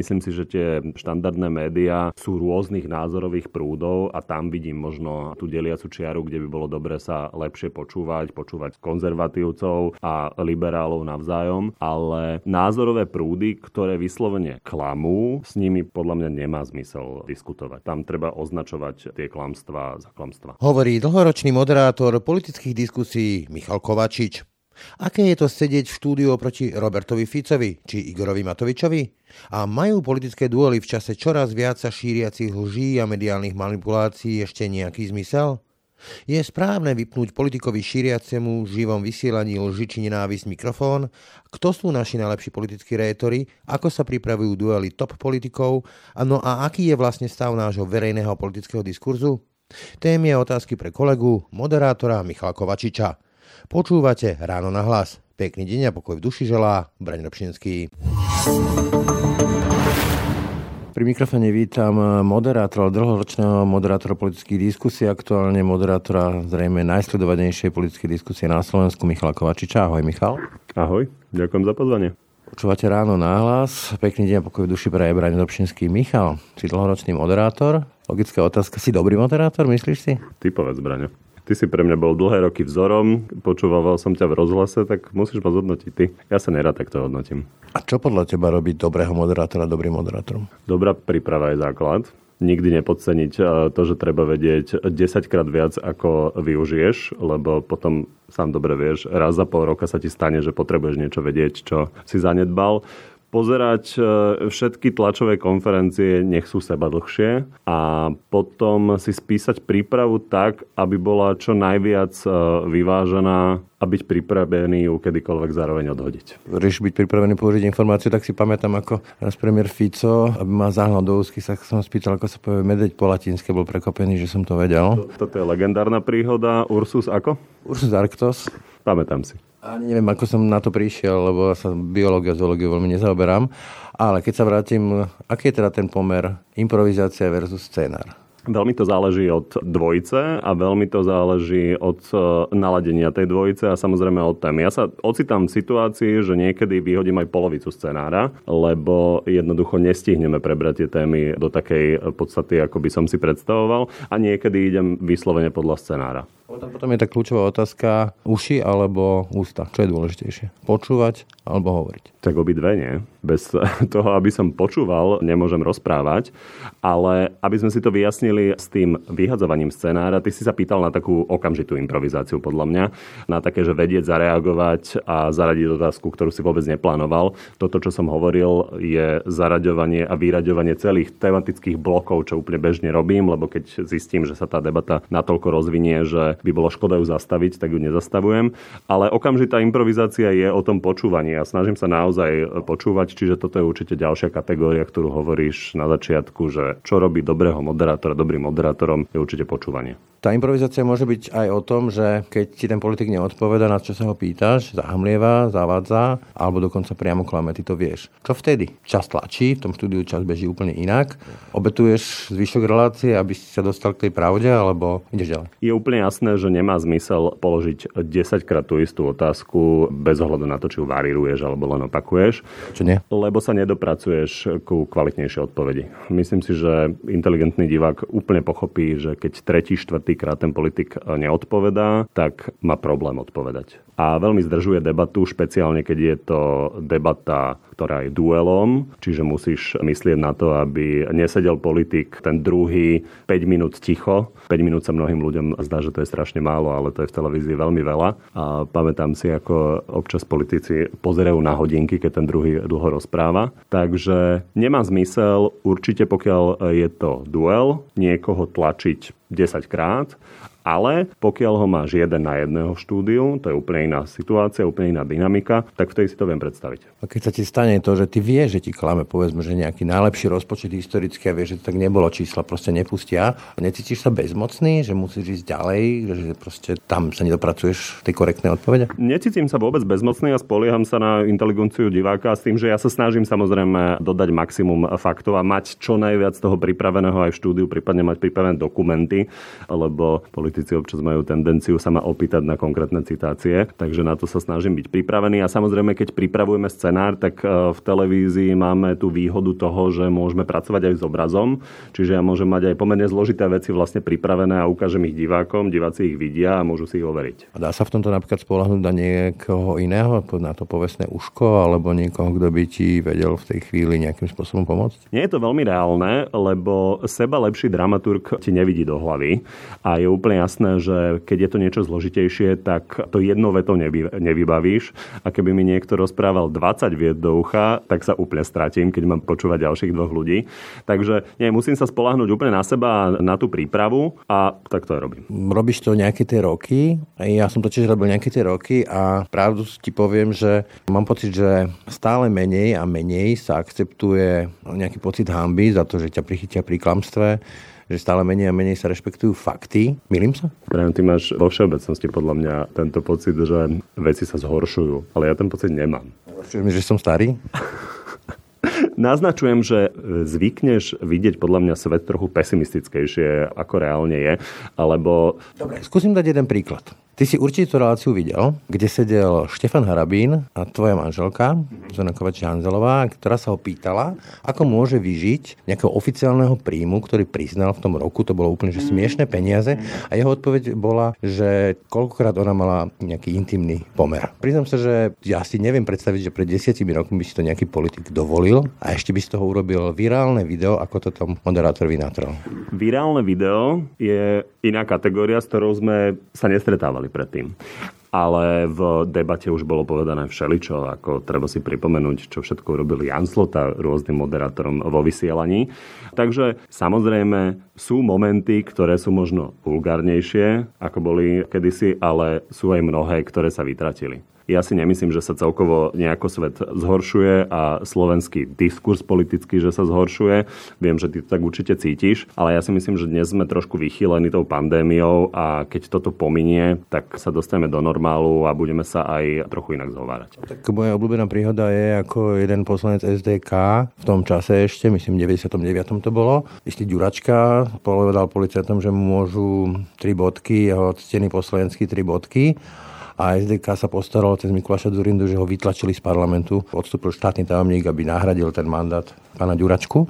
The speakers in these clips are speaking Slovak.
Myslím si, že tie štandardné médiá sú rôznych názorových prúdov a tam vidím možno tú deliacu čiaru, kde by bolo dobre sa lepšie počúvať, počúvať konzervatívcov a liberálov navzájom, ale názorové prúdy, ktoré vyslovene klamú, s nimi podľa mňa nemá zmysel diskutovať. Tam treba označovať tie klamstvá za klamstvá. Hovorí dlhoročný moderátor politických diskusí Michal Kovačič. Aké je to sedieť v štúdiu proti Robertovi Ficovi či Igorovi Matovičovi? A majú politické duely v čase čoraz viac sa šíriacich lží a mediálnych manipulácií ešte nejaký zmysel? Je správne vypnúť politikovi šíriacemu živom vysielaní lži či nenávisť mikrofón? Kto sú naši najlepší politickí rétori? Ako sa pripravujú duely top politikov? No a aký je vlastne stav nášho verejného politického diskurzu? Témy a otázky pre kolegu, moderátora Michala Kovačiča. Počúvate Ráno na hlas. Pekný deň a pokoj v duši želá Braň Robšinský. Pri mikrofóne vítam moderátora, dlhoročného moderátora politických diskusí, aktuálne moderátora zrejme najsledovanejšej politickej diskusie na Slovensku, Michala Kovačiča. Ahoj, Michal. Ahoj, ďakujem za pozvanie. Počúvate ráno náhlas. Pekný deň a pokoj v duši pre Braň Dobšinský. Michal, si dlhoročný moderátor. Logická otázka, si dobrý moderátor, myslíš si? Ty povedz, Braňo. Ty si pre mňa bol dlhé roky vzorom, počúval som ťa v rozhlase, tak musíš ma zhodnotiť ty. Ja sa nerad takto hodnotím. A čo podľa teba robí dobrého moderátora dobrým moderátorom? Dobrá príprava je základ. Nikdy nepodceniť eh, to, že treba vedieť 10 krát viac, ako využiješ, lebo potom sám dobre vieš, raz za pol roka sa ti stane, že potrebuješ niečo vedieť, čo si zanedbal pozerať e, všetky tlačové konferencie, nech sú seba dlhšie a potom si spísať prípravu tak, aby bola čo najviac e, vyvážená a byť pripravený ju kedykoľvek zároveň odhodiť. Rieš byť pripravený použiť informáciu, tak si pamätám, ako raz premiér Fico, aby ma zahnal do úzky, sa som spýtal, ako sa povie medeď po latinsky, bol prekvapený, že som to vedel. Toto je legendárna príhoda. Ursus ako? Ursus Arctos. Pamätám si. Ani neviem, ako som na to prišiel, lebo sa biológia a zoológiu veľmi nezaoberám. Ale keď sa vrátim, aký je teda ten pomer improvizácia versus scénar? Veľmi to záleží od dvojice a veľmi to záleží od e, naladenia tej dvojice a samozrejme od témy. Ja sa ocitám v situácii, že niekedy vyhodím aj polovicu scenára, lebo jednoducho nestihneme prebrať tie témy do takej podstaty, ako by som si predstavoval a niekedy idem vyslovene podľa scenára. Potom je tá kľúčová otázka uši alebo ústa. Čo je dôležitejšie? Počúvať alebo hovoriť? Tak obidve nie. Bez toho, aby som počúval, nemôžem rozprávať. Ale aby sme si to vyjasnili s tým vyhadzovaním scenára, ty si sa pýtal na takú okamžitú improvizáciu, podľa mňa. Na také, že vedieť zareagovať a zaradiť otázku, ktorú si vôbec neplánoval. Toto, čo som hovoril, je zaraďovanie a vyraďovanie celých tematických blokov, čo úplne bežne robím, lebo keď zistím, že sa tá debata natoľko rozvinie, že by bolo škoda ju zastaviť, tak ju nezastavujem. Ale okamžitá improvizácia je o tom počúvaní a snažím sa naozaj počúvať, čiže toto je určite ďalšia kategória, ktorú hovoríš na začiatku, že čo robí dobrého moderátora dobrým moderátorom je určite počúvanie. Tá improvizácia môže byť aj o tom, že keď ti ten politik neodpoveda, na čo sa ho pýtaš, zahamlieva, zavádza, alebo dokonca priamo klame, ty to vieš. Čo vtedy? Čas tlačí, v tom štúdiu čas beží úplne inak. Obetuješ zvyšok relácie, aby si sa dostal k tej pravde, alebo ideš ďalej? Je úplne jasné, že nemá zmysel položiť 10 krát tú istú otázku bez ohľadu na to, či ju varíruješ alebo len opakuješ. Čo nie? Lebo sa nedopracuješ ku kvalitnejšej odpovedi. Myslím si, že inteligentný divák úplne pochopí, že keď tretí, štvrtý krát ten politik neodpovedá, tak má problém odpovedať. A veľmi zdržuje debatu, špeciálne keď je to debata, ktorá je duelom, čiže musíš myslieť na to, aby nesedel politik ten druhý 5 minút ticho. 5 minút sa mnohým ľuďom zdá, že to je strašne málo, ale to je v televízii veľmi veľa. A pamätám si, ako občas politici pozerajú na hodinky, keď ten druhý dlho rozpráva. Takže nemá zmysel určite, pokiaľ je to duel, niekoho tlačiť 10 krát ale pokiaľ ho máš jeden na jedného štúdiu, to je úplne iná situácia, úplne iná dynamika, tak vtedy si to viem predstaviť. A keď sa ti stane to, že ty vieš, že ti klame, povedzme, že nejaký najlepší rozpočet historický a vieš, že to tak nebolo, čísla proste nepustia, necítiš sa bezmocný, že musíš ísť ďalej, že proste tam sa nedopracuješ tej korektnej odpovede? Necítim sa vôbec bezmocný a spolieham sa na inteligenciu diváka s tým, že ja sa snažím samozrejme dodať maximum faktov a mať čo najviac toho pripraveného aj v štúdiu, prípadne mať pripravené dokumenty, lebo politici občas majú tendenciu sa ma opýtať na konkrétne citácie, takže na to sa snažím byť pripravený. A samozrejme, keď pripravujeme scenár, tak e, v televízii máme tú výhodu toho, že môžeme pracovať aj s obrazom, čiže ja môžem mať aj pomerne zložité veci vlastne pripravené a ukážem ich divákom, diváci ich vidia a môžu si ich overiť. A dá sa v tomto napríklad spolahnúť na niekoho iného, na to povestné uško, alebo niekoho, kto by ti vedel v tej chvíli nejakým spôsobom pomôcť? Nie je to veľmi reálne, lebo seba lepší dramaturg ti nevidí do hlavy a je úplne jasné, že keď je to niečo zložitejšie, tak to jednou vetou nevy, nevybavíš a keby mi niekto rozprával 20 vied do ucha, tak sa úplne stratím, keď mám počúvať ďalších dvoch ľudí. Takže nie, musím sa spolahnúť úplne na seba, na tú prípravu a tak to aj robím. Robíš to nejaké tie roky? Ja som to tiež robil nejaké tie roky a pravdu ti poviem, že mám pocit, že stále menej a menej sa akceptuje nejaký pocit hamby za to, že ťa prichytia pri klamstve že stále menej a menej sa rešpektujú fakty. Milím sa? Práve ty máš vo všeobecnosti podľa mňa tento pocit, že veci sa zhoršujú, ale ja ten pocit nemám. Čiže že som starý? Naznačujem, že zvykneš vidieť podľa mňa svet trochu pesimistickejšie, ako reálne je, alebo... Dobre, skúsim dať jeden príklad. Ty si určite tú reláciu videl, kde sedel Štefan Harabín a tvoja manželka, Zona Kovač Hanzelová, ktorá sa ho pýtala, ako môže vyžiť nejakého oficiálneho príjmu, ktorý priznal v tom roku, to bolo úplne že smiešné peniaze a jeho odpoveď bola, že koľkokrát ona mala nejaký intimný pomer. Priznám sa, že ja si neviem predstaviť, že pred desiatimi rokmi by si to nejaký politik dovolil a ešte by z toho urobil virálne video, ako to tam moderátor vynatrel. Virálne video je iná kategória, s ktorou sme sa nestretávali predtým. Ale v debate už bolo povedané všeličo, ako treba si pripomenúť, čo všetko robil Jan Slota rôznym moderátorom vo vysielaní. Takže samozrejme sú momenty, ktoré sú možno vulgárnejšie, ako boli kedysi, ale sú aj mnohé, ktoré sa vytratili. Ja si nemyslím, že sa celkovo nejako svet zhoršuje a slovenský diskurs politický, že sa zhoršuje. Viem, že ty to tak určite cítiš, ale ja si myslím, že dnes sme trošku vychýlení tou pandémiou a keď toto pominie, tak sa dostaneme do normálu a budeme sa aj trochu inak zhovárať. Tak moja obľúbená príhoda je ako jeden poslanec SDK v tom čase ešte, myslím v 99. to bolo, istý Ďuračka povedal policajtom, že môžu tri bodky, jeho ctený poslanecký tri bodky a SDK sa postaralo cez Mikuláša Durindu, že ho vytlačili z parlamentu. Odstúpil štátny tajomník, aby nahradil ten mandát pána Ďuračku.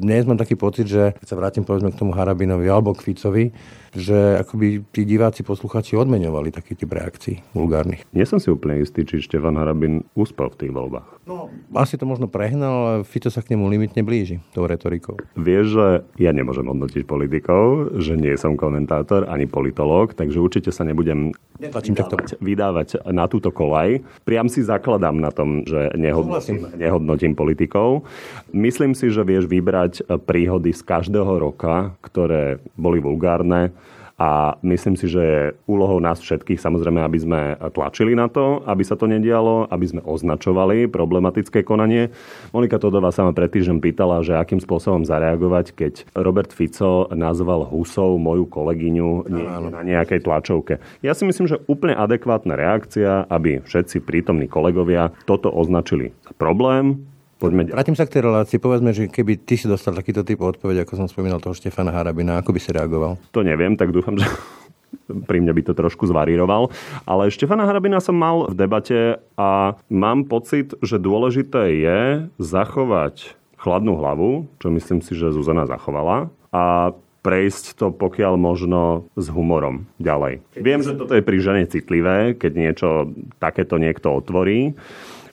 Dnes mám taký pocit, že keď sa vrátim povedzme k tomu Harabinovi alebo k Ficovi, že akoby tí diváci, posluchači odmeňovali taký typ reakcií vulgárnych. Nie som si úplne istý, či Štefan Harabin uspel v tých voľbách. No, asi to možno prehnal, ale Fico sa k nemu limitne blíži tou retorikou. Vieš, že ja nemôžem hodnotiť politikov, že nie som komentátor ani politológ, takže určite sa nebudem vydávať, vydávať na túto kolaj. Priam si zakladám na tom, že nehodnotím, nehodnotím politikov. Myslím si, že vieš vybrať príhody z každého roka, ktoré boli vulgárne, a myslím si, že je úlohou nás všetkých samozrejme, aby sme tlačili na to, aby sa to nedialo, aby sme označovali problematické konanie. Monika Todová sa ma pred týždňom pýtala, že akým spôsobom zareagovať, keď Robert Fico nazval Husov moju kolegyňu na nejakej tlačovke. Ja si myslím, že úplne adekvátna reakcia, aby všetci prítomní kolegovia toto označili za problém, Poďme Vrátim sa k tej relácii. Povedzme, že keby ty si dostal takýto typ odpoveď, ako som spomínal toho Štefana Harabina, ako by si reagoval? To neviem, tak dúfam, že pri mne by to trošku zvaríroval. Ale Štefana Harabina som mal v debate a mám pocit, že dôležité je zachovať chladnú hlavu, čo myslím si, že Zuzana zachovala. A prejsť to pokiaľ možno s humorom ďalej. Viem, že toto je pri žene citlivé, keď niečo takéto niekto otvorí,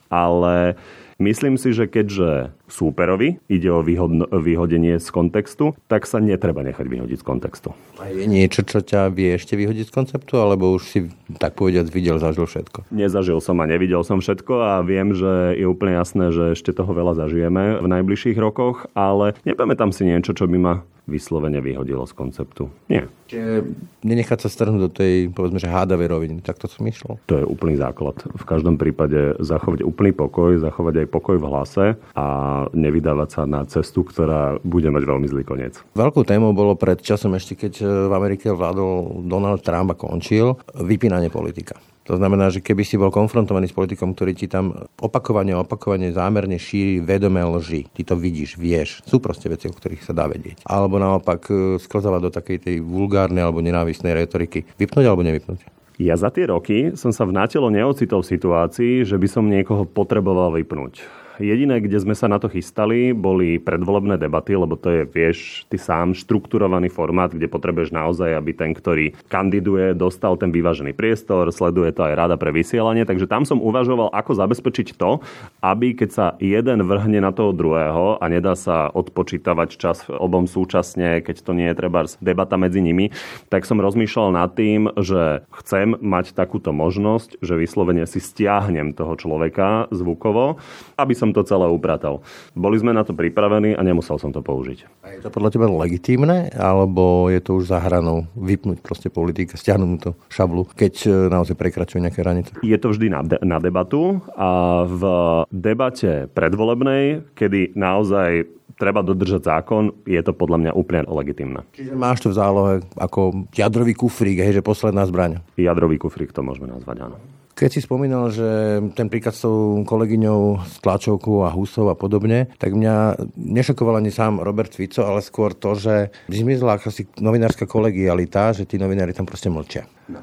ale Myslím si, že keďže súperovi ide o vyhodno, vyhodenie z kontextu, tak sa netreba nechať vyhodiť z kontextu. A je niečo, čo ťa vie ešte vyhodiť z konceptu, alebo už si tak povediať videl, zažil všetko? Nezažil som a nevidel som všetko a viem, že je úplne jasné, že ešte toho veľa zažijeme v najbližších rokoch, ale nepamätám si niečo, čo by ma vyslovene vyhodilo z konceptu. Nie. Čiže nenechať sa strhnúť do tej, povedzme, že hádavej roviny. Tak to som myslel. To je úplný základ. V každom prípade zachovať úplný pokoj, zachovať aj pokoj v hlase a nevydávať sa na cestu, ktorá bude mať veľmi zlý koniec. Veľkou témou bolo pred časom ešte, keď v Amerike vládol Donald Trump a končil, vypínanie politika. To znamená, že keby si bol konfrontovaný s politikom, ktorý ti tam opakovane, opakovane, zámerne šíri vedomé lži, ty to vidíš, vieš, sú proste veci, o ktorých sa dá vedieť. Alebo naopak e, sklzávať do takej tej vulgárnej alebo nenávisnej retoriky. Vypnúť alebo nevypnúť? Ja za tie roky som sa v nátelo neocitol v situácii, že by som niekoho potreboval vypnúť. Jediné, kde sme sa na to chystali, boli predvolebné debaty, lebo to je, vieš, ty sám štrukturovaný formát, kde potrebuješ naozaj, aby ten, ktorý kandiduje, dostal ten vyvážený priestor, sleduje to aj rada pre vysielanie. Takže tam som uvažoval, ako zabezpečiť to, aby keď sa jeden vrhne na toho druhého a nedá sa odpočítavať čas obom súčasne, keď to nie je treba debata medzi nimi, tak som rozmýšľal nad tým, že chcem mať takúto možnosť, že vyslovene si stiahnem toho človeka zvukovo, aby som som to celé upratal. Boli sme na to pripravení a nemusel som to použiť. A je to podľa teba legitímne, alebo je to už za hranou vypnúť proste politika, stiahnuť mu to šablu, keď e, naozaj prekračuje nejaké hranice? Je to vždy na, de- na debatu a v debate predvolebnej, kedy naozaj treba dodržať zákon, je to podľa mňa úplne legitimné. Čiže máš to v zálohe ako jadrový kufrík, hej, že posledná zbraň. Jadrový kufrík to môžeme nazvať, áno. Keď si spomínal, že ten príklad s tou kolegyňou s tlačovkou a husov a podobne, tak mňa nešokoval ani sám Robert Fico, ale skôr to, že zmizla asi novinárska kolegialita, že tí novinári tam proste mlčia. No,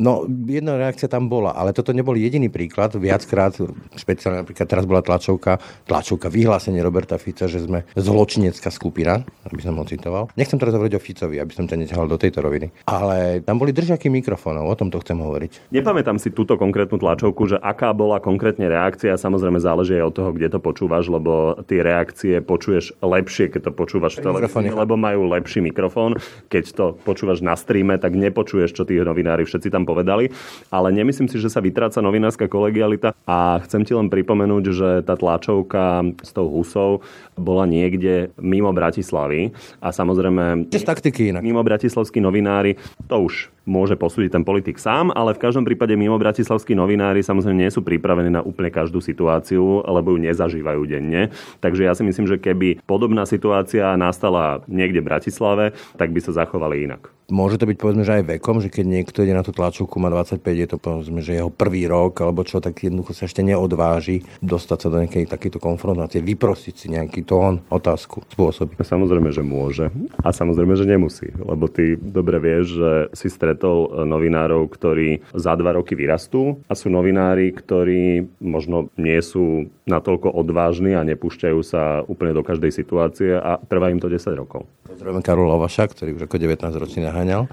No, jedna reakcia tam bola, ale toto nebol jediný príklad. Viackrát, špeciálne napríklad teraz bola tlačovka, tlačovka vyhlásenie Roberta Fica, že sme zločinecká skupina, aby som ho citoval. Nechcem teraz hovoriť o Ficovi, aby som ťa neťahal do tejto roviny. Ale tam boli držiaky mikrofónov, o tom to chcem hovoriť. Nepamätám si túto konkrétnu tlačovku, že aká bola konkrétne reakcia. Samozrejme záleží aj od toho, kde to počúvaš, lebo tie reakcie počuješ lepšie, keď to počúvaš v televízii, lebo majú lepší mikrofón. Keď to počúvaš na streame, tak nepočuješ, čo tí novinári všetci tam povedali, ale nemyslím si, že sa vytráca novinárska kolegialita. A chcem ti len pripomenúť, že tá tlačovka s tou husou bola niekde mimo Bratislavy. A samozrejme... Z taktiky inak. Mimo bratislavskí novinári, to už môže posúdiť ten politik sám, ale v každom prípade mimo bratislavskí novinári samozrejme nie sú pripravení na úplne každú situáciu, lebo ju nezažívajú denne. Takže ja si myslím, že keby podobná situácia nastala niekde v Bratislave, tak by sa zachovali inak. Môže to byť povedzme, že aj vekom, že keď niekto ide na tú tlačovku, má 25, je to povedzme, že jeho prvý rok alebo čo, tak jednoducho sa ešte neodváži dostať sa do nejakej takéto konfrontácie, vyprosiť si nejaký tón, otázku, spôsob. Samozrejme, že môže. A samozrejme, že nemusí. Lebo ty dobre vieš, že si stretol novinárov, ktorí za dva roky vyrastú a sú novinári, ktorí možno nie sú natoľko odvážni a nepúšťajú sa úplne do každej situácie a trvá im to 10 rokov. Pozdravím Karola Vaša, ktorý už ako 19 ročný naháňal.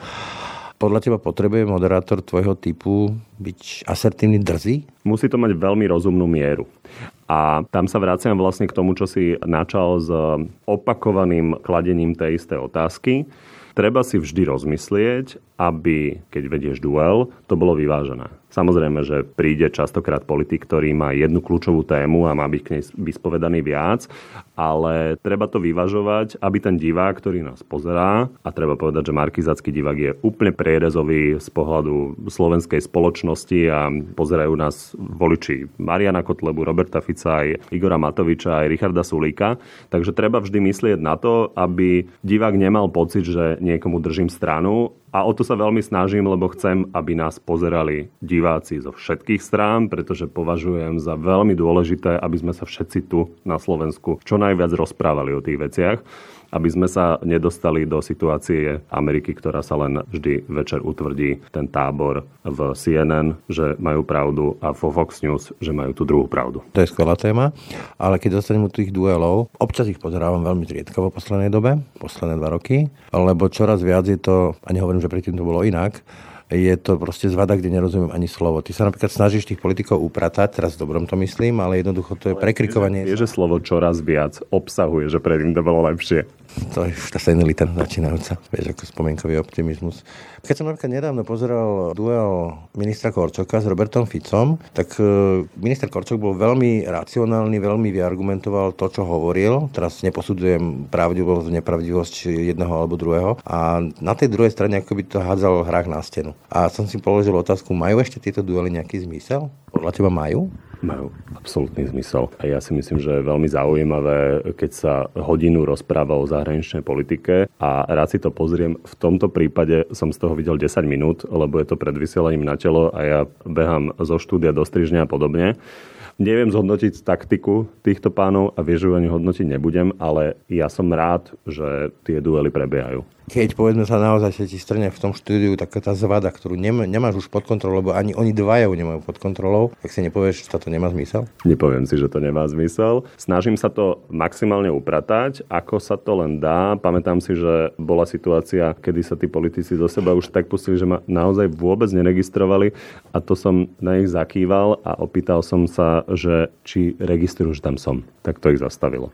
Podľa teba potrebuje moderátor tvojho typu byť asertívny, drzý? Musí to mať veľmi rozumnú mieru. A tam sa vraciam vlastne k tomu, čo si načal s opakovaným kladením tej isté otázky. Treba si vždy rozmyslieť, aby, keď vedieš duel, to bolo vyvážené. Samozrejme, že príde častokrát politik, ktorý má jednu kľúčovú tému a má byť k nej vyspovedaný viac, ale treba to vyvažovať, aby ten divák, ktorý nás pozerá, a treba povedať, že markizacký divák je úplne prierezový z pohľadu slovenskej spoločnosti a pozerajú nás voliči Mariana Kotlebu, Roberta Fica, aj Igora Matoviča, aj Richarda Sulíka. Takže treba vždy myslieť na to, aby divák nemal pocit, že niekomu držím stranu a o to sa veľmi snažím, lebo chcem, aby nás pozerali diváci zo všetkých strán, pretože považujem za veľmi dôležité, aby sme sa všetci tu na Slovensku čo najviac rozprávali o tých veciach aby sme sa nedostali do situácie Ameriky, ktorá sa len vždy večer utvrdí ten tábor v CNN, že majú pravdu a vo Fox News, že majú tú druhú pravdu. To je skvelá téma, ale keď dostanem tých duelov, občas ich pozerávam veľmi zriedkavo v poslednej dobe, posledné dva roky, lebo čoraz viac je to, a nehovorím, že predtým to bolo inak, je to proste zvada, kde nerozumiem ani slovo. Ty sa napríklad snažíš tých politikov upratať, teraz v dobrom to myslím, ale jednoducho to je prekrikovanie. Je, že slovo čoraz viac obsahuje, že predtým to bolo lepšie. To je už tá senilita začínajúca. Vieš, ako spomienkový optimizmus. Keď som napríklad nedávno pozeral duel ministra Korčoka s Robertom Ficom, tak e, minister Korčok bol veľmi racionálny, veľmi vyargumentoval to, čo hovoril. Teraz neposudzujem pravdivosť, nepravdivosť jedného alebo druhého. A na tej druhej strane ako by to hádzal hrách na stenu. A som si položil otázku, majú ešte tieto duely nejaký zmysel? Podľa teba majú? Majú absolútny zmysel. A ja si myslím, že je veľmi zaujímavé, keď sa hodinu rozpráva o zahraničnej politike a rád si to pozriem. V tomto prípade som z toho videl 10 minút, lebo je to pred vysielaním na telo a ja behám zo štúdia do strižňa a podobne. Neviem zhodnotiť taktiku týchto pánov a vieš, ani hodnotiť nebudem, ale ja som rád, že tie duely prebiehajú keď povedzme sa naozaj ti strne v tom štúdiu taká tá zvada, ktorú nem, nemáš už pod kontrolou, lebo ani oni dvaja nemajú pod kontrolou, tak si nepovieš, že to nemá zmysel? Nepoviem si, že to nemá zmysel. Snažím sa to maximálne upratať, ako sa to len dá. Pamätám si, že bola situácia, kedy sa tí politici zo seba už tak pustili, že ma naozaj vôbec neregistrovali a to som na nich zakýval a opýtal som sa, že či registrujú, že tam som. Tak to ich zastavilo.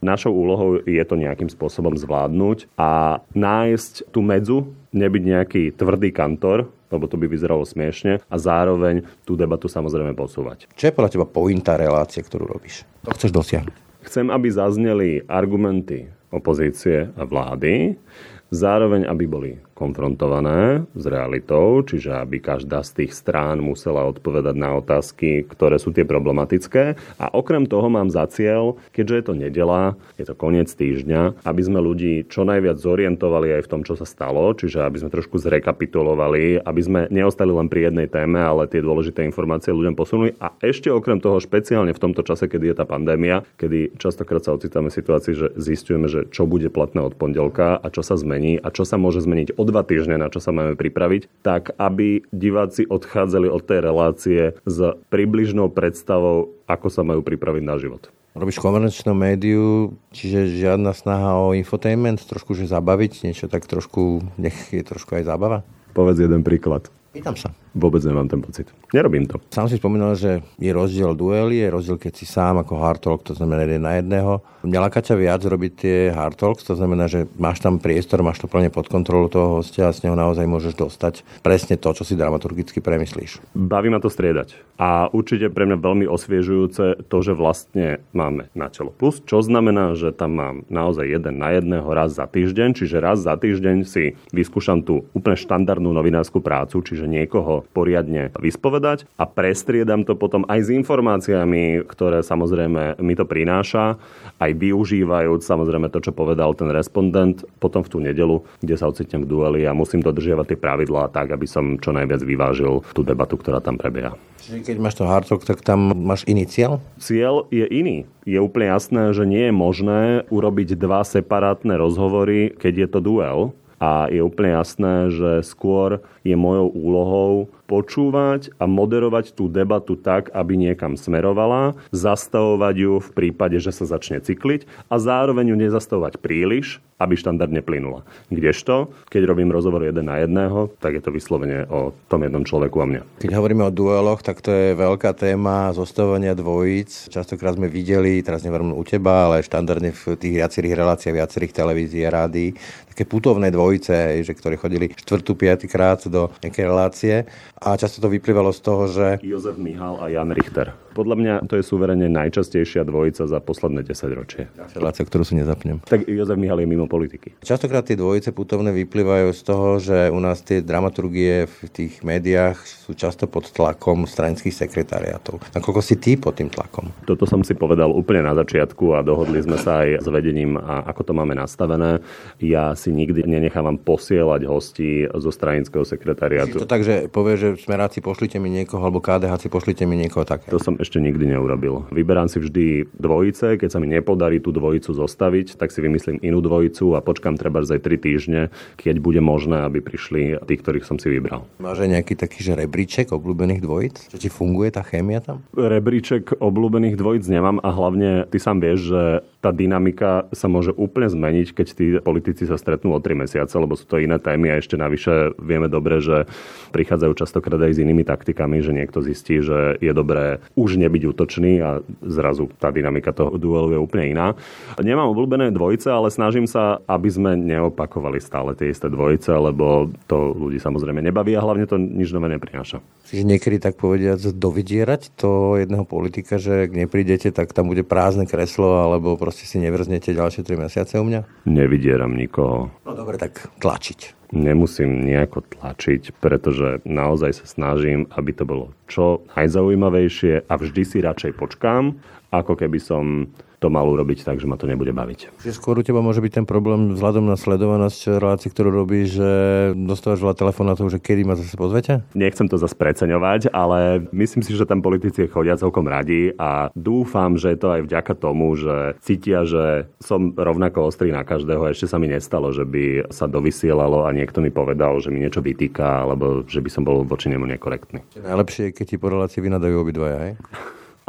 Našou úlohou je to nejakým spôsobom zvládnuť a nájsť tú medzu, nebyť nejaký tvrdý kantor, lebo to by vyzeralo smiešne a zároveň tú debatu samozrejme posúvať. Čo je podľa teba pointa relácie, ktorú robíš? To chceš dosiahnuť? Chcem, aby zazneli argumenty opozície a vlády, zároveň aby boli konfrontované s realitou, čiže aby každá z tých strán musela odpovedať na otázky, ktoré sú tie problematické. A okrem toho mám za cieľ, keďže je to nedela, je to koniec týždňa, aby sme ľudí čo najviac zorientovali aj v tom, čo sa stalo, čiže aby sme trošku zrekapitulovali, aby sme neostali len pri jednej téme, ale tie dôležité informácie ľuďom posunuli. A ešte okrem toho špeciálne v tomto čase, kedy je tá pandémia, kedy častokrát sa ocitáme v situácii, že zistujeme, že čo bude platné od pondelka a čo sa zmení a čo sa môže zmeniť od dva týždne, na čo sa máme pripraviť, tak aby diváci odchádzali od tej relácie s približnou predstavou, ako sa majú pripraviť na život. Robíš komerčnú médiu, čiže žiadna snaha o infotainment, trošku že zabaviť, niečo tak trošku, nech je trošku aj zábava? Povedz jeden príklad. Pýtam sa. Vôbec nemám ten pocit. Nerobím to. Sám si spomínal, že je rozdiel duely, je rozdiel, keď si sám ako hard talk, to znamená jeden na jedného. Mňa ťa viac robiť tie hard talks, to znamená, že máš tam priestor, máš to plne pod kontrolou toho hostia a s neho naozaj môžeš dostať presne to, čo si dramaturgicky premyslíš. Baví ma to striedať. A určite pre mňa veľmi osviežujúce to, že vlastne máme na čelo plus, čo znamená, že tam mám naozaj jeden na jedného raz za týždeň, čiže raz za týždeň si vyskúšam tú úplne štandardnú novinárskú prácu, čiže niekoho poriadne vyspovedať a prestriedam to potom aj s informáciami, ktoré samozrejme mi to prináša, aj využívajúc samozrejme to, čo povedal ten respondent potom v tú nedelu, kde sa ocitnem v dueli a musím dodržiavať tie pravidlá tak, aby som čo najviac vyvážil tú debatu, ktorá tam prebieha. Čiže keď máš to hard talk, tak tam máš iný cieľ? Cieľ je iný. Je úplne jasné, že nie je možné urobiť dva separátne rozhovory, keď je to duel a je úplne jasné, že skôr je mojou úlohou počúvať a moderovať tú debatu tak, aby niekam smerovala, zastavovať ju v prípade, že sa začne cykliť a zároveň ju nezastavovať príliš, aby štandardne plynula. Kdežto, keď robím rozhovor jeden na jedného, tak je to vyslovene o tom jednom človeku a mňa. Keď hovoríme o dueloch, tak to je veľká téma zostavovania dvojíc. Častokrát sme videli, teraz neverím u teba, ale štandardne v tých viacerých reláciách, viacerých televízií a rádií, také putovné dvojice, že ktorí chodili štvrtú, piatýkrát do nejakej relácie a často to vyplývalo z toho, že... Jozef Mihal a Jan Richter. Podľa mňa to je suverene najčastejšia dvojica za posledné 10 ročie. Relácia, ktorú si nezapnem. Tak Jozef Mihal je mimo politiky. Častokrát tie dvojice putovné vyplývajú z toho, že u nás tie dramaturgie v tých médiách sú často pod tlakom stranických sekretariátov. Nakoľko si ty pod tým tlakom? Toto som si povedal úplne na začiatku a dohodli sme sa aj s vedením, a ako to máme nastavené. Ja si nikdy nenechávam posielať hostí zo stranického sekretariátu. to tak, že povie, že smeráci pošlite mi niekoho, alebo KDH pošlite mi niekoho také. To som ešte nikdy neurobil. Vyberám si vždy dvojice, keď sa mi nepodarí tú dvojicu zostaviť, tak si vymyslím inú dvojicu a počkam treba aj 3 týždne, keď bude možné, aby prišli tí, ktorých som si vybral. Máš aj nejaký taký že rebríček obľúbených dvojic? Čo ti funguje tá chémia tam? Rebríček obľúbených dvojic nemám a hlavne ty sám vieš, že tá dynamika sa môže úplne zmeniť, keď tí politici sa stretnú o 3 mesiace, lebo sú to iné témy a ešte navyše vieme dobre, že prichádzajú častokrát aj s inými taktikami, že niekto zistí, že je dobré už nebyť útočný a zrazu tá dynamika toho duelu je úplne iná. Nemám obľúbené dvojice, ale snažím sa, aby sme neopakovali stále tie isté dvojice, lebo to ľudí samozrejme nebaví a hlavne to nič nové neprináša. Čiže niekedy tak povediať dovidierať to jedného politika, že ak neprídete, tak tam bude prázdne kreslo alebo proste si nevrznete ďalšie 3 mesiace u mňa? Nevydieram nikoho. No dobre, tak tlačiť. Nemusím nejako tlačiť, pretože naozaj sa snažím, aby to bolo čo najzaujímavejšie a vždy si radšej počkám, ako keby som to mal urobiť tak, že ma to nebude baviť. Čiže skôr u teba môže byť ten problém vzhľadom na sledovanosť relácií, ktorú robíš, že dostávaš veľa telefonátov, že kedy ma zase pozvete? Nechcem to zase preceňovať, ale myslím si, že tam politici chodia celkom radi a dúfam, že je to aj vďaka tomu, že cítia, že som rovnako ostrý na každého. Ešte sa mi nestalo, že by sa dovysielalo a niekto mi povedal, že mi niečo vytýka, alebo že by som bol voči nemu nekorektný. Najlepšie je, keď ti po relácii vynadajú obidvaja, hej?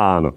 Áno.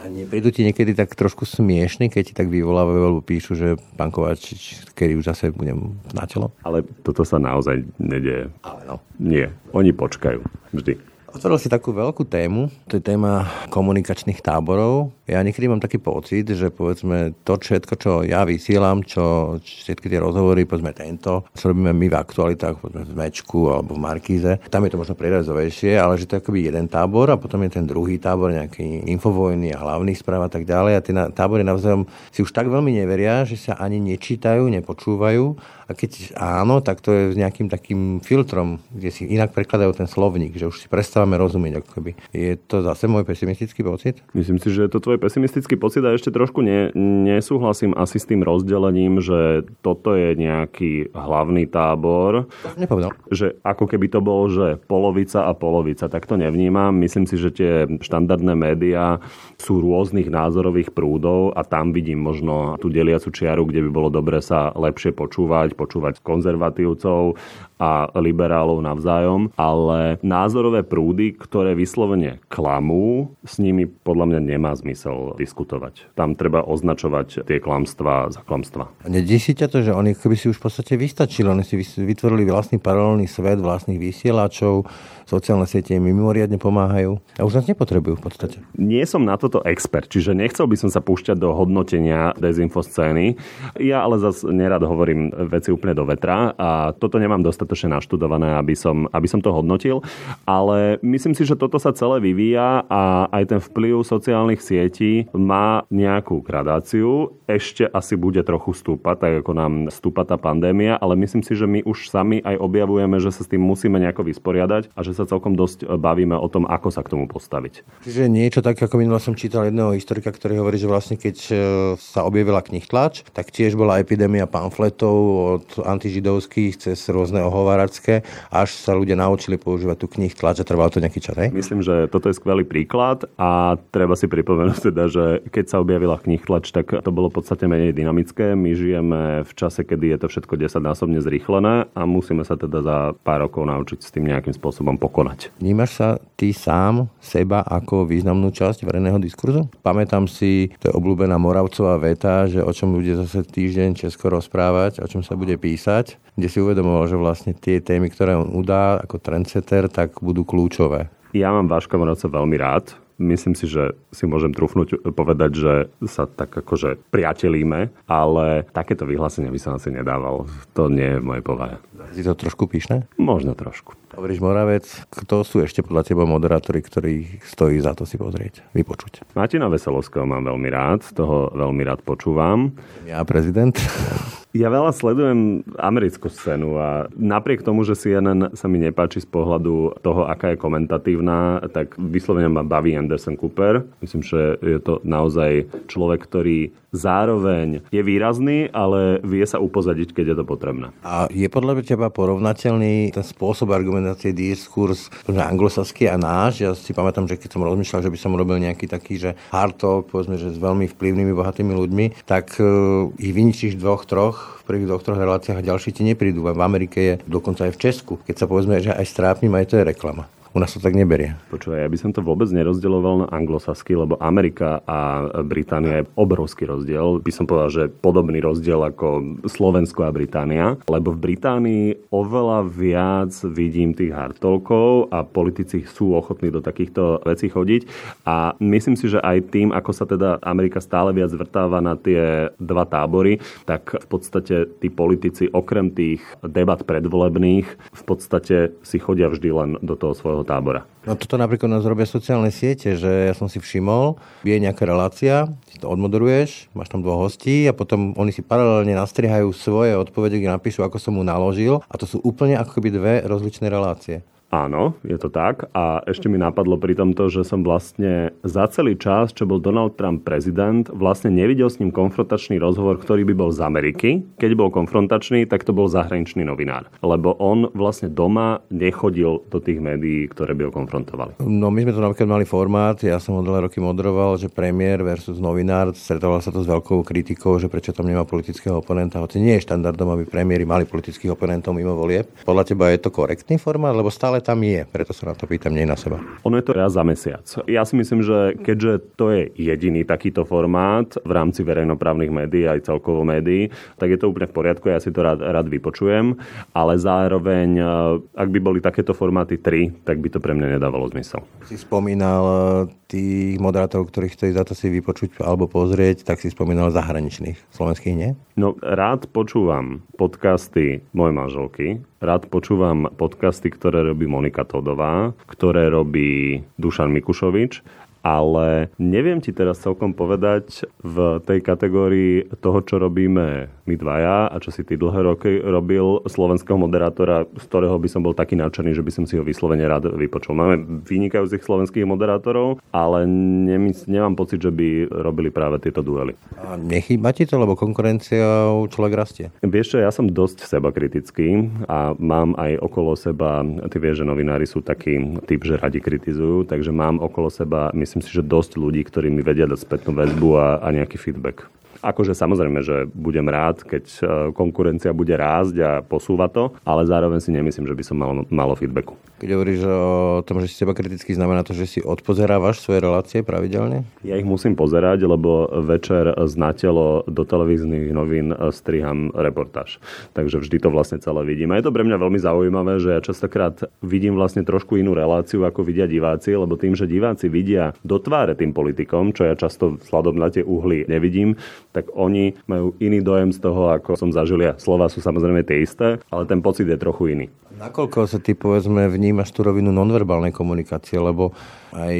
A neprídu ti niekedy tak trošku smiešný, keď ti tak vyvolávajú alebo píšu, že pán Kovačič, kedy už zase budem na telo? Ale toto sa naozaj nedieje. Ale no. Nie. Oni počkajú. Vždy. Otvoril si takú veľkú tému, to je téma komunikačných táborov. Ja niekedy mám taký pocit, že povedzme to všetko, čo ja vysielam, čo všetky tie rozhovory, povedzme tento, čo robíme my v aktualitách, povedzme v Mečku alebo v Markíze, tam je to možno prerezovejšie, ale že to je akoby jeden tábor a potom je ten druhý tábor, nejaký infovojny a hlavných správ a tak ďalej. A tie tábory navzájom si už tak veľmi neveria, že sa ani nečítajú, nepočúvajú a keď áno, tak to je s nejakým takým filtrom, kde si inak prekladajú ten slovník, že už si prestávame rozumieť. Ako keby. Je to zase môj pesimistický pocit? Myslím si, že je to tvoj pesimistický pocit a ešte trošku ne, nesúhlasím asi s tým rozdelením, že toto je nejaký hlavný tábor. Nepovedal. Že ako keby to bolo, že polovica a polovica. Tak to nevnímam. Myslím si, že tie štandardné médiá sú rôznych názorových prúdov a tam vidím možno tú deliacu čiaru, kde by bolo dobre sa lepšie počúvať, počúvať konzervatívcov a liberálov navzájom, ale názorové prúdy, ktoré vyslovene klamú, s nimi podľa mňa nemá zmysel diskutovať. Tam treba označovať tie klamstvá za klamstva. Nedesí ťa to, že oni keby si už v podstate vystačili, oni si vytvorili vlastný paralelný svet vlastných vysielačov, sociálne siete im mimoriadne pomáhajú a už nás nepotrebujú v podstate. Nie som na toto expert, čiže nechcel by som sa púšťať do hodnotenia dezinfoscény. Ja ale zase nerad hovorím veci úplne do vetra a toto nemám dostatočne naštudované, aby som, aby som to hodnotil, ale myslím si, že toto sa celé vyvíja a aj ten vplyv sociálnych sietí má nejakú gradáciu. Ešte asi bude trochu stúpať, tak ako nám stúpa tá pandémia, ale myslím si, že my už sami aj objavujeme, že sa s tým musíme nejako vysporiadať a že sa celkom dosť bavíme o tom, ako sa k tomu postaviť. Čiže niečo tak, ako minule som čítal jedného historika, ktorý hovorí, že vlastne keď e, sa objavila knih tlač, tak tiež bola epidémia pamfletov od antižidovských cez rôzne ohováracké, až sa ľudia naučili používať tú knih tlač a trvalo to nejaký čas. Hej? Myslím, že toto je skvelý príklad a treba si pripomenúť teda, že keď sa objavila knih tlač, tak to bolo v podstate menej dynamické. My žijeme v čase, kedy je to všetko desaťnásobne zrýchlené a musíme sa teda za pár rokov naučiť s tým nejakým spôsobom pokonať. Vnímaš sa ty sám seba ako významnú časť verejného diskurzu? Pamätám si, to je obľúbená Moravcová veta, že o čom bude zase týždeň Česko rozprávať, o čom sa bude písať, kde si uvedomoval, že vlastne tie témy, ktoré on udá ako trendsetter, tak budú kľúčové. Ja mám Váška Moravca veľmi rád myslím si, že si môžem trúfnuť povedať, že sa tak akože priatelíme, ale takéto vyhlásenie by som asi nedával. To nie je v mojej povahe. Si to trošku píšne? Možno trošku. Hovoríš Moravec, kto sú ešte podľa teba moderátori, ktorých stojí za to si pozrieť, vypočuť? Martina Veselovského mám veľmi rád, toho veľmi rád počúvam. Ja prezident? Ja veľa sledujem americkú scénu a napriek tomu, že CNN sa mi nepáči z pohľadu toho, aká je komentatívna, tak vyslovene ma baví Anderson Cooper. Myslím, že je to naozaj človek, ktorý zároveň je výrazný, ale vie sa upozadiť, keď je to potrebné. A je podľa teba porovnateľný ten spôsob argumentácie, diskurs anglosaský a náš? Ja si pamätám, že keď som rozmýšľal, že by som robil nejaký taký, že hard talk, povedzme, že s veľmi vplyvnými, bohatými ľuďmi, tak uh, ich vyničíš dvoch, troch v prvých dvoch, troch reláciách a ďalší ti neprídu. V Amerike je dokonca aj v Česku. Keď sa povedzme, že aj strápnym, aj to je reklama. U nás to tak neberie. Počúvaj, ja by som to vôbec nerozdeloval na anglosasky, lebo Amerika a Británia je obrovský rozdiel. By som povedal, že podobný rozdiel ako Slovensko a Británia. Lebo v Británii oveľa viac vidím tých hardtalkov a politici sú ochotní do takýchto vecí chodiť. A myslím si, že aj tým, ako sa teda Amerika stále viac vrtáva na tie dva tábory, tak v podstate tí politici okrem tých debat predvolebných v podstate si chodia vždy len do toho svojho toho tábora. No toto napríklad nás robia sociálne siete, že ja som si všimol, je nejaká relácia, si to odmoderuješ, máš tam dvoch hostí a potom oni si paralelne nastrihajú svoje odpovede, kde napíšu, ako som mu naložil a to sú úplne ako keby dve rozličné relácie. Áno, je to tak. A ešte mi napadlo pri tomto, že som vlastne za celý čas, čo bol Donald Trump prezident, vlastne nevidel s ním konfrontačný rozhovor, ktorý by bol z Ameriky. Keď bol konfrontačný, tak to bol zahraničný novinár. Lebo on vlastne doma nechodil do tých médií, ktoré by ho konfrontovali. No my sme to napríklad mali formát, ja som ho dlhé roky moderoval, že premiér versus novinár, stretovalo sa to s veľkou kritikou, že prečo tam nemá politického oponenta, hoci nie je štandardom, aby premiéry mali politických oponentov mimo volieb. Podľa teba je to korektný formát, lebo stále ale tam je, preto sa na to pýtam, nie na seba. Ono je to raz za mesiac. Ja si myslím, že keďže to je jediný takýto formát v rámci verejnoprávnych médií aj celkovo médií, tak je to úplne v poriadku, ja si to rád, rád vypočujem, ale zároveň, e, ak by boli takéto formáty tri, tak by to pre mňa nedávalo zmysel. Si spomínal e, tých moderátorov, ktorých chceli za to si vypočuť alebo pozrieť, tak si spomínal zahraničných, slovenských nie? No, rád počúvam podcasty mojej manželky, rád počúvam podcasty, ktoré robí Monika Todová, ktoré robí Dušan Mikušovič ale neviem ti teraz celkom povedať v tej kategórii toho, čo robíme my dvaja a čo si ty dlhé roky robil slovenského moderátora, z ktorého by som bol taký nadšený, že by som si ho vyslovene rád vypočul. Máme vynikajúcich slovenských moderátorov, ale nemys- nemám pocit, že by robili práve tieto duely. A nechýba ti to, lebo konkurencia človek rastie? Vieš čo, ja som dosť seba kritický a mám aj okolo seba, ty vieš, že novinári sú taký typ, že radi kritizujú, takže mám okolo seba, myslím si, že dosť ľudí, ktorí mi vedia dať spätnú väzbu a, a nejaký feedback. Akože samozrejme, že budem rád, keď e, konkurencia bude rásť a posúva to, ale zároveň si nemyslím, že by som mal malo feedbacku. Keď hovoríš o tom, že si seba kriticky, znamená to, že si odpozerávaš svoje relácie pravidelne? Ja ich musím pozerať, lebo večer z natelo do televíznych novín striham reportáž. Takže vždy to vlastne celé vidím. A je to pre mňa veľmi zaujímavé, že ja častokrát vidím vlastne trošku inú reláciu, ako vidia diváci, lebo tým, že diváci vidia do tváre tým politikom, čo ja často sladom na tie uhly nevidím, tak oni majú iný dojem z toho, ako som zažil ja. Slova sú samozrejme tie isté, ale ten pocit je trochu iný. Nakoľko sa ty povedzme vnímaš tú rovinu nonverbálnej komunikácie, lebo aj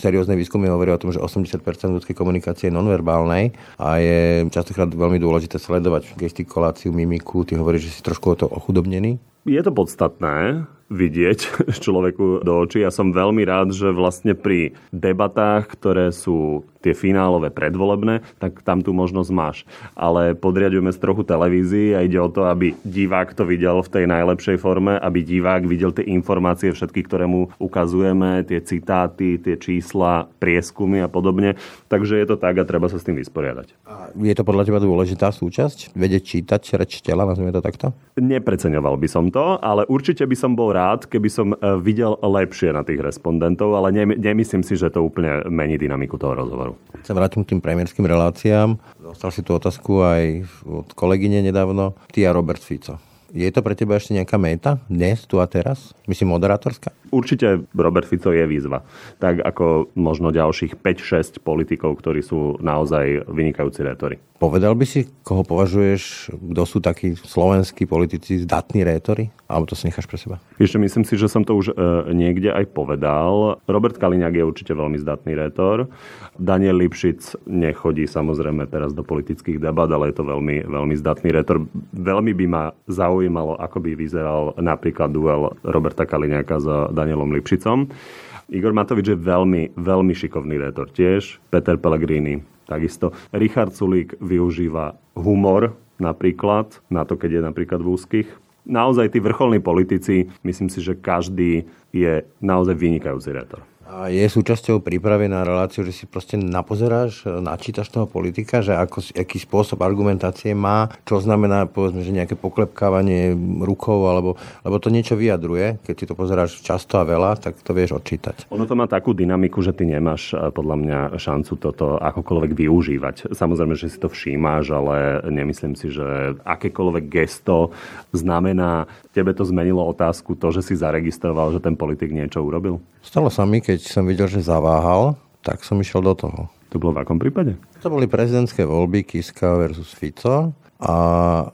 seriózne výskumy hovoria o tom, že 80% ľudskej komunikácie je nonverbálnej a je častokrát veľmi dôležité sledovať gestikuláciu, mimiku. Ty hovoríš, že si trošku o to ochudobnený? Je to podstatné vidieť človeku do očí. Ja som veľmi rád, že vlastne pri debatách, ktoré sú tie finálové predvolebné, tak tam tú možnosť máš. Ale podriadujeme z trochu televízii a ide o to, aby divák to videl v tej najlepšej forme, aby divák videl tie informácie všetky, ktoré mu ukazujeme, tie citáty, tie čísla, prieskumy a podobne. Takže je to tak a treba sa s tým vysporiadať. A je to podľa teba dôležitá súčasť? Vedieť čítať reč tela, nazvime to takto? Nepreceňoval by som to, ale určite by som bol rád, keby som e, videl lepšie na tých respondentov, ale nemyslím si, že to úplne mení dynamiku toho rozhovoru. Sa vrátim k tým premiérským reláciám. Dostal si tú otázku aj od kolegyne nedávno. Ty a Robert Fico. Je to pre teba ešte nejaká meta dnes, tu a teraz? Myslím moderátorská? Určite Robert Fico je výzva. Tak ako možno ďalších 5-6 politikov, ktorí sú naozaj vynikajúci rétori. Povedal by si, koho považuješ, kto sú takí slovenskí politici zdatní rétori? Alebo to si necháš pre seba? Ešte myslím si, že som to už e, niekde aj povedal. Robert Kaliňák je určite veľmi zdatný rétor. Daniel Lipšic nechodí samozrejme teraz do politických debat, ale je to veľmi, veľmi zdatný rétor. Veľmi by ma zaujímalo, ako by vyzeral napríklad duel Roberta Kaliňáka s Danielom Lipšicom. Igor Matovič je veľmi, veľmi šikovný rétor tiež. Peter Pellegrini Takisto Richard Sulík využíva humor napríklad, na to, keď je napríklad v úzkých. Naozaj tí vrcholní politici, myslím si, že každý je naozaj vynikajúci retor. A je súčasťou prípravy na reláciu, že si proste napozeráš, načítaš toho politika, že ako, aký spôsob argumentácie má, čo znamená, povedzme, že nejaké poklepkávanie rukou, alebo, lebo to niečo vyjadruje. Keď si to pozeráš často a veľa, tak to vieš odčítať. Ono to má takú dynamiku, že ty nemáš eh, podľa mňa šancu toto akokoľvek využívať. Samozrejme, že si to všímáš, ale nemyslím si, že akékoľvek gesto znamená, tebe to zmenilo otázku to, že si zaregistroval, že ten politik niečo urobil? Stalo sa mi, keď som videl, že zaváhal, tak som išiel do toho. To bolo v akom prípade? To boli prezidentské voľby Kiska versus Fico a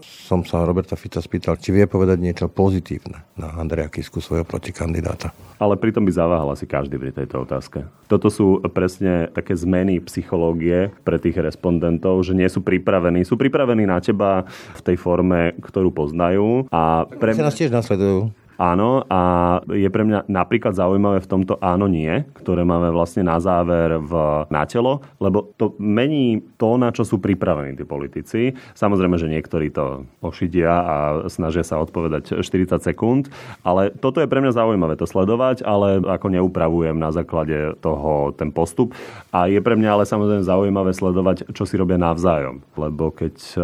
som sa Roberta Fica spýtal, či vie povedať niečo pozitívne na Andreja Kisku, svojho protikandidáta. Ale pritom by zaváhal asi každý pri tejto otázke. Toto sú presne také zmeny psychológie pre tých respondentov, že nie sú pripravení. Sú pripravení na teba v tej forme, ktorú poznajú. A pre nás tiež nasledujú. Áno, a je pre mňa napríklad zaujímavé v tomto áno nie, ktoré máme vlastne na záver v na telo, lebo to mení to, na čo sú pripravení tí politici. Samozrejme, že niektorí to ošidia a snažia sa odpovedať 40 sekúnd, ale toto je pre mňa zaujímavé to sledovať, ale ako neupravujem na základe toho ten postup. A je pre mňa ale samozrejme zaujímavé sledovať, čo si robia navzájom. Lebo keď eh,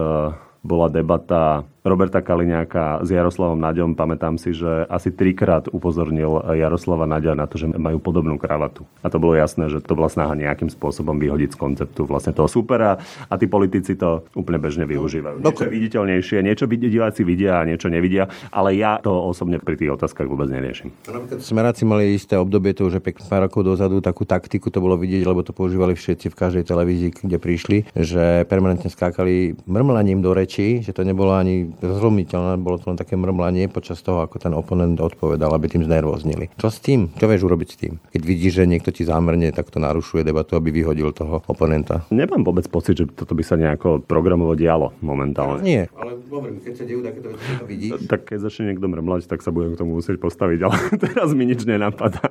bola debata Roberta Kaliňáka s Jaroslavom Naďom. Pamätám si, že asi trikrát upozornil Jaroslava Naďa na to, že majú podobnú kravatu. A to bolo jasné, že to bola snaha nejakým spôsobom vyhodiť z konceptu vlastne toho supera a tí politici to úplne bežne využívajú. Niečo viditeľnejšie, niečo diváci vidia a niečo nevidia, ale ja to osobne pri tých otázkach vôbec neriešim. Smeráci mali isté obdobie, to už pek pár rokov dozadu, takú taktiku to bolo vidieť, lebo to používali všetci v každej televízii, kde prišli, že permanentne skákali mrmlaním do reči, že to nebolo ani zrozumiteľné, bolo to len také mrmlanie počas toho, ako ten oponent odpovedal, aby tým znervoznili. Čo s tým? Čo vieš urobiť s tým? Keď vidíš, že niekto ti zámerne takto narušuje debatu, aby vyhodil toho oponenta. Nemám vôbec pocit, že toto by sa nejako programovo dialo momentálne. Nie, ale hovorím, keď sa dejú takéto veci, vidíš. Tak keď začne niekto mrmlať, tak sa budem k tomu musieť postaviť, ale teraz mi nič nenapadá.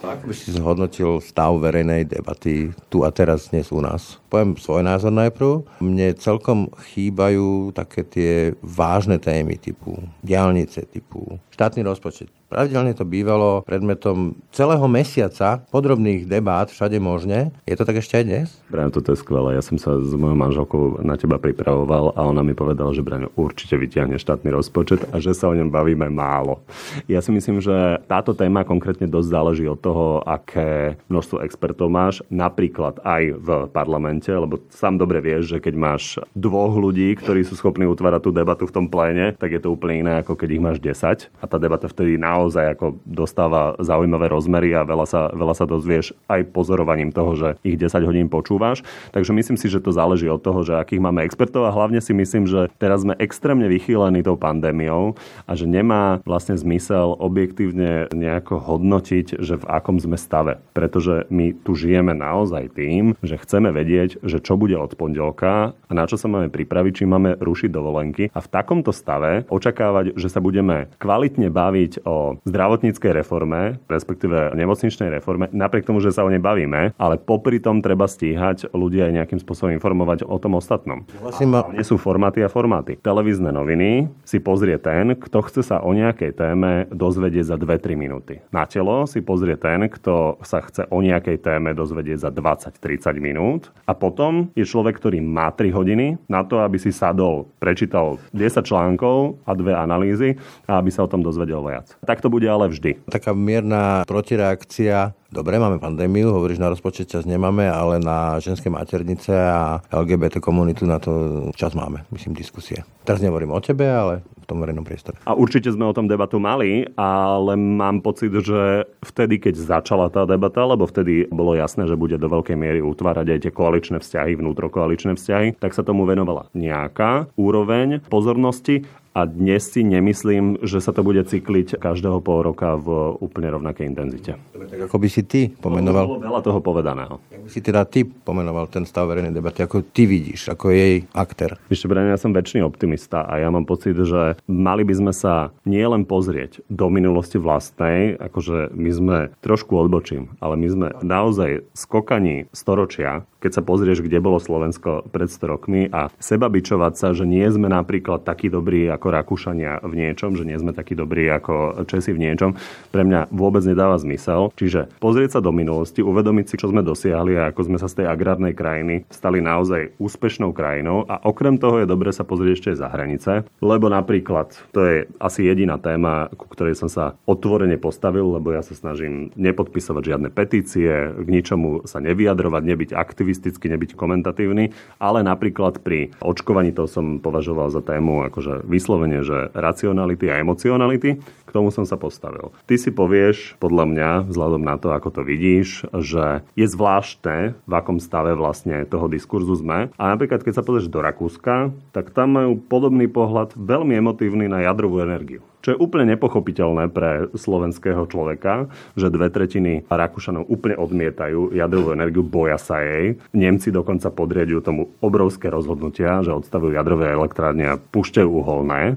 Ako by si zhodnotil stav verejnej debaty tu a teraz dnes u nás? Poviem svoj názor najprv. Mne celkom chýbajú také tie vážne témy typu diálnice, typu štátny rozpočet. Pravidelne to bývalo predmetom celého mesiaca podrobných debát všade možne. Je to tak ešte aj dnes? Braňo, toto je skvelé. Ja som sa s mojou manželkou na teba pripravoval a ona mi povedala, že Braňo určite vyťahne štátny rozpočet a že sa o ňom bavíme málo. Ja si myslím, že táto téma konkrétne dosť záleží od toho, aké množstvo expertov máš, napríklad aj v parlamente, lebo sám dobre vieš, že keď máš dvoch ľudí, ktorí sú schopní utvárať tú debatu v tom pléne, tak je to úplne iné, ako keď ich máš 10. A tá debata vtedy naozaj naozaj ako dostáva zaujímavé rozmery a veľa sa, veľa sa dozvieš aj pozorovaním toho, že ich 10 hodín počúvaš. Takže myslím si, že to záleží od toho, že akých máme expertov a hlavne si myslím, že teraz sme extrémne vychýlení tou pandémiou a že nemá vlastne zmysel objektívne nejako hodnotiť, že v akom sme stave. Pretože my tu žijeme naozaj tým, že chceme vedieť, že čo bude od pondelka a na čo sa máme pripraviť, či máme rušiť dovolenky a v takomto stave očakávať, že sa budeme kvalitne baviť o zdravotníckej reforme, respektíve nemocničnej reforme, napriek tomu, že sa o nej bavíme, ale popri tom treba stíhať ľudia aj nejakým spôsobom informovať o tom ostatnom. Vlastne ma... Nie sú formáty a formáty. Televízne noviny si pozrie ten, kto chce sa o nejakej téme dozvedieť za 2-3 minúty. Na telo si pozrie ten, kto sa chce o nejakej téme dozvedieť za 20-30 minút. A potom je človek, ktorý má 3 hodiny na to, aby si sadol, prečítal 10 článkov a dve analýzy a aby sa o tom dozvedel viac. Tak to bude ale vždy. Taká mierna protireakcia Dobre, máme pandémiu, hovoríš, na rozpočet čas nemáme, ale na ženské maternice a LGBT komunitu na to čas máme, myslím, diskusie. Teraz nehovorím o tebe, ale tom verejnom priestore. A určite sme o tom debatu mali, ale mám pocit, že vtedy, keď začala tá debata, lebo vtedy bolo jasné, že bude do veľkej miery utvárať aj tie koaličné vzťahy, vnútrokoaličné vzťahy, tak sa tomu venovala nejaká úroveň pozornosti a dnes si nemyslím, že sa to bude cykliť každého pol roka v úplne rovnakej intenzite. Tak ako by si ty pomenoval... Bolo veľa toho povedaného. Ako by si teda ty pomenoval ten stav verejnej debaty, ako ty vidíš, ako jej aktér. Ešte pre ja som väčší optimista a ja mám pocit, že mali by sme sa nielen pozrieť do minulosti vlastnej, akože my sme trošku odbočím, ale my sme naozaj skokaní storočia, keď sa pozrieš, kde bolo Slovensko pred 100 rokmi a seba bičovať sa, že nie sme napríklad takí dobrí ako Rakúšania v niečom, že nie sme takí dobrí ako Česi v niečom, pre mňa vôbec nedáva zmysel. Čiže pozrieť sa do minulosti, uvedomiť si, čo sme dosiahli a ako sme sa z tej agrárnej krajiny stali naozaj úspešnou krajinou a okrem toho je dobre sa pozrieť ešte za hranice, lebo napríklad to je asi jediná téma, ku ktorej som sa otvorene postavil, lebo ja sa snažím nepodpisovať žiadne petície, k ničomu sa nevyjadrovať, nebyť aktivít aktivisticky, nebyť komentatívny, ale napríklad pri očkovaní to som považoval za tému akože vyslovene, že racionality a emocionality. K tomu som sa postavil. Ty si povieš, podľa mňa, vzhľadom na to, ako to vidíš, že je zvláštne, v akom stave vlastne toho diskurzu sme. A napríklad, keď sa pozrieš do Rakúska, tak tam majú podobný pohľad veľmi emotívny na jadrovú energiu. Čo je úplne nepochopiteľné pre slovenského človeka, že dve tretiny Rakúšanov úplne odmietajú jadrovú energiu, boja sa jej. Nemci dokonca podriadujú tomu obrovské rozhodnutia, že odstavujú jadrové elektrárne a púšťajú uholné.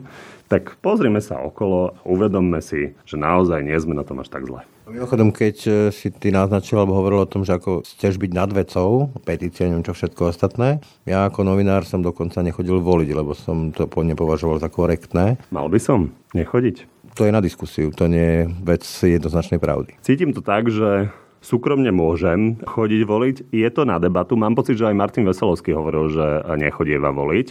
Tak pozrime sa okolo a uvedomme si, že naozaj nie sme na tom až tak zle. Mimochodom, keď e, si ty naznačil alebo hovoril o tom, že ako chceš byť nad vecou, petícia, neviem čo všetko ostatné, ja ako novinár som dokonca nechodil voliť, lebo som to nepovažoval za korektné. Mal by som nechodiť? To je na diskusiu, to nie je vec jednoznačnej pravdy. Cítim to tak, že súkromne môžem chodiť voliť. Je to na debatu. Mám pocit, že aj Martin Veselovský hovoril, že nechodieva voliť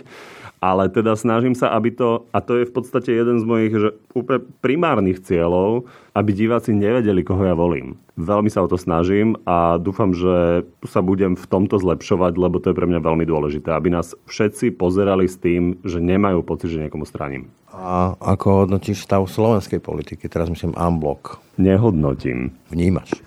ale teda snažím sa, aby to, a to je v podstate jeden z mojich že úplne primárnych cieľov, aby diváci nevedeli, koho ja volím. Veľmi sa o to snažím a dúfam, že sa budem v tomto zlepšovať, lebo to je pre mňa veľmi dôležité, aby nás všetci pozerali s tým, že nemajú pocit, že niekomu straním. A ako hodnotíš stav slovenskej politiky? Teraz myslím unblock. Nehodnotím. Vnímaš.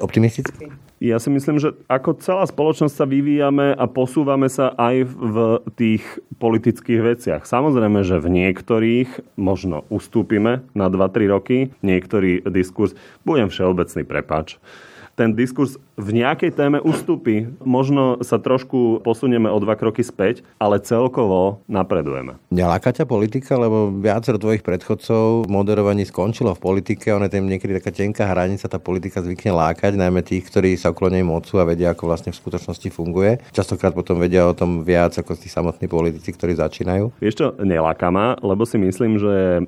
Optimistický? Ja si myslím, že ako celá spoločnosť sa vyvíjame a posúvame sa aj v tých politických veciach. Samozrejme, že v niektorých možno ustúpime na 2-3 roky, niektorý diskurs, budem všeobecný prepač, ten diskurs v nejakej téme ustúpi. Možno sa trošku posunieme o dva kroky späť, ale celkovo napredujeme. Neláka ťa politika, lebo viacero tvojich predchodcov v moderovaní skončilo v politike, on je tam niekedy taká tenká hranica, tá politika zvykne lákať, najmä tých, ktorí sa ukloňujú mocu a vedia, ako vlastne v skutočnosti funguje. Častokrát potom vedia o tom viac ako tí samotní politici, ktorí začínajú. Vieš čo, neláka ma, lebo si myslím, že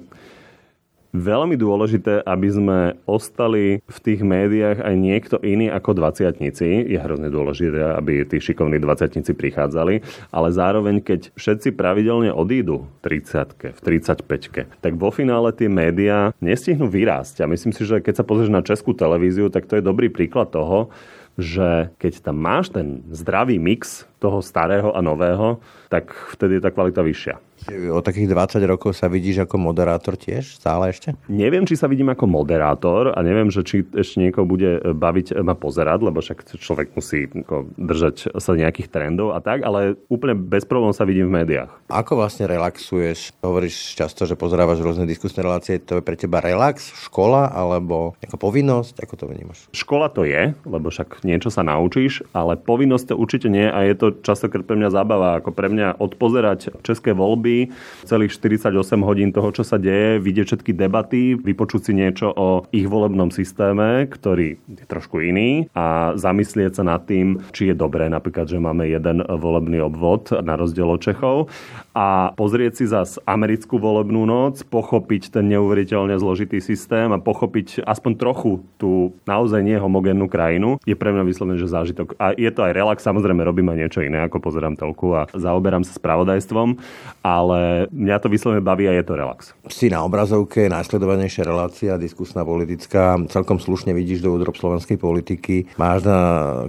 veľmi dôležité, aby sme ostali v tých médiách aj niekto iný ako dvaciatnici. Je hrozne dôležité, aby tí šikovní dvaciatnici prichádzali, ale zároveň, keď všetci pravidelne odídu v 30 v 35 tak vo finále tie médiá nestihnú vyrásť. A myslím si, že keď sa pozrieš na českú televíziu, tak to je dobrý príklad toho, že keď tam máš ten zdravý mix toho starého a nového, tak vtedy je tá kvalita vyššia. O takých 20 rokov sa vidíš ako moderátor tiež? Stále ešte? Neviem, či sa vidím ako moderátor a neviem, že či ešte niekoho bude baviť ma pozerať, lebo však človek musí držať sa nejakých trendov a tak, ale úplne bez problémov sa vidím v médiách. Ako vlastne relaxuješ? Hovoríš často, že pozerávaš rôzne diskusné relácie. To je pre teba relax, škola alebo ako povinnosť? Ako to vnímaš? Škola to je, lebo však niečo sa naučíš, ale povinnosť to určite nie a je to častokrát pre mňa zábava. Ako pre mňa odpozerať české voľby celých 48 hodín toho, čo sa deje, vidieť všetky debaty, vypočuť si niečo o ich volebnom systéme, ktorý je trošku iný a zamyslieť sa nad tým, či je dobré napríklad, že máme jeden volebný obvod na rozdiel od Čechov a pozrieť si zas americkú volebnú noc, pochopiť ten neuveriteľne zložitý systém a pochopiť aspoň trochu tú naozaj nehomogénnu krajinu, je pre mňa vyslovene, že zážitok. A je to aj relax, samozrejme robím aj niečo iné, ako pozerám telku a zaoberám sa spravodajstvom, ale mňa to vyslovene baví a je to relax. Si na obrazovke, najsledovanejšia relácia, diskusná politická, celkom slušne vidíš do údrob slovenskej politiky. Máš na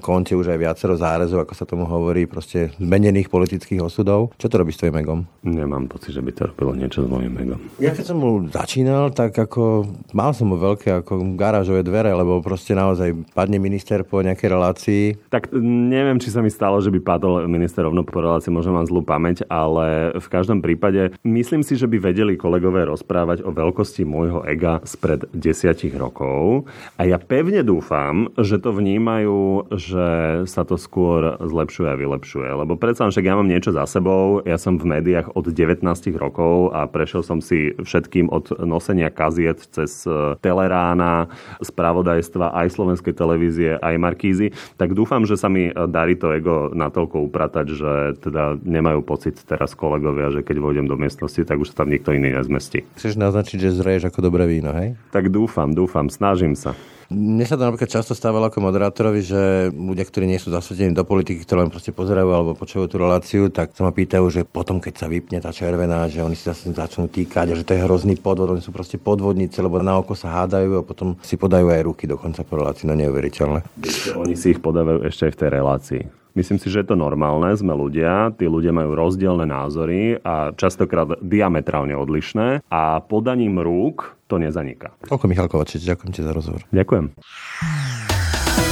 konte už aj viacero zárezov, ako sa tomu hovorí, proste zmenených politických osudov. Čo to robí s tvojim egom? Nemám pocit, že by to robilo niečo s mojim egom. Ja keď som bol začínal, tak ako mal som mu veľké ako garážové dvere, lebo proste naozaj padne minister po nejakej relácii. Tak neviem, či sa mi stalo, že by padol minister rovno po relácii, možno mám zlú pamäť, ale v každom prípade myslím si, že by vedeli kolegové rozprávať o veľkosti môjho ega spred desiatich rokov. A ja pevne dúfam, že to vnímajú, že sa to skôr zlepšuje a vylepšuje, lebo predsa však ja mám niečo za sebou, ja som v médiách od 19 rokov a prešiel som si všetkým od nosenia kaziet cez e, Telerána, spravodajstva aj slovenskej televízie, aj Markízy, tak dúfam, že sa mi darí to ego natoľko upratať, že teda nemajú pocit teraz kolegovia, že keď vojdem do miestnosti, tak už sa tam nikto iný nezmestí. Chceš naznačiť, že zreješ ako dobré víno, hej? Tak dúfam, dúfam, snažím sa. Mne sa to napríklad často stávalo ako moderátorovi, že ľudia, ktorí nie sú zasvetení do politiky, ktorí len proste pozerajú alebo počujú tú reláciu, tak sa ma pýtajú, že potom, keď sa vypne tá červená, že oni si zase začnú týkať a že to je hrozný podvod, oni sú proste podvodníci, lebo na oko sa hádajú a potom si podajú aj ruky dokonca po relácii, no neuveriteľné. Oni si ich podávajú ešte aj v tej relácii. Myslím si, že je to normálne, sme ľudia, tí ľudia majú rozdielne názory a častokrát diametrálne odlišné a podaním rúk to nezaniká. Toľko Michal Kovačič, ďakujem ti za rozhovor. Ďakujem.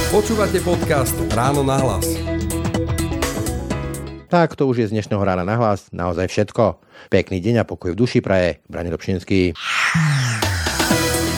Počúvate podcast Ráno na hlas. Tak, to už je z dnešného rána na hlas. Naozaj všetko. Pekný deň a pokoj v duši praje. Brani Dobšinský.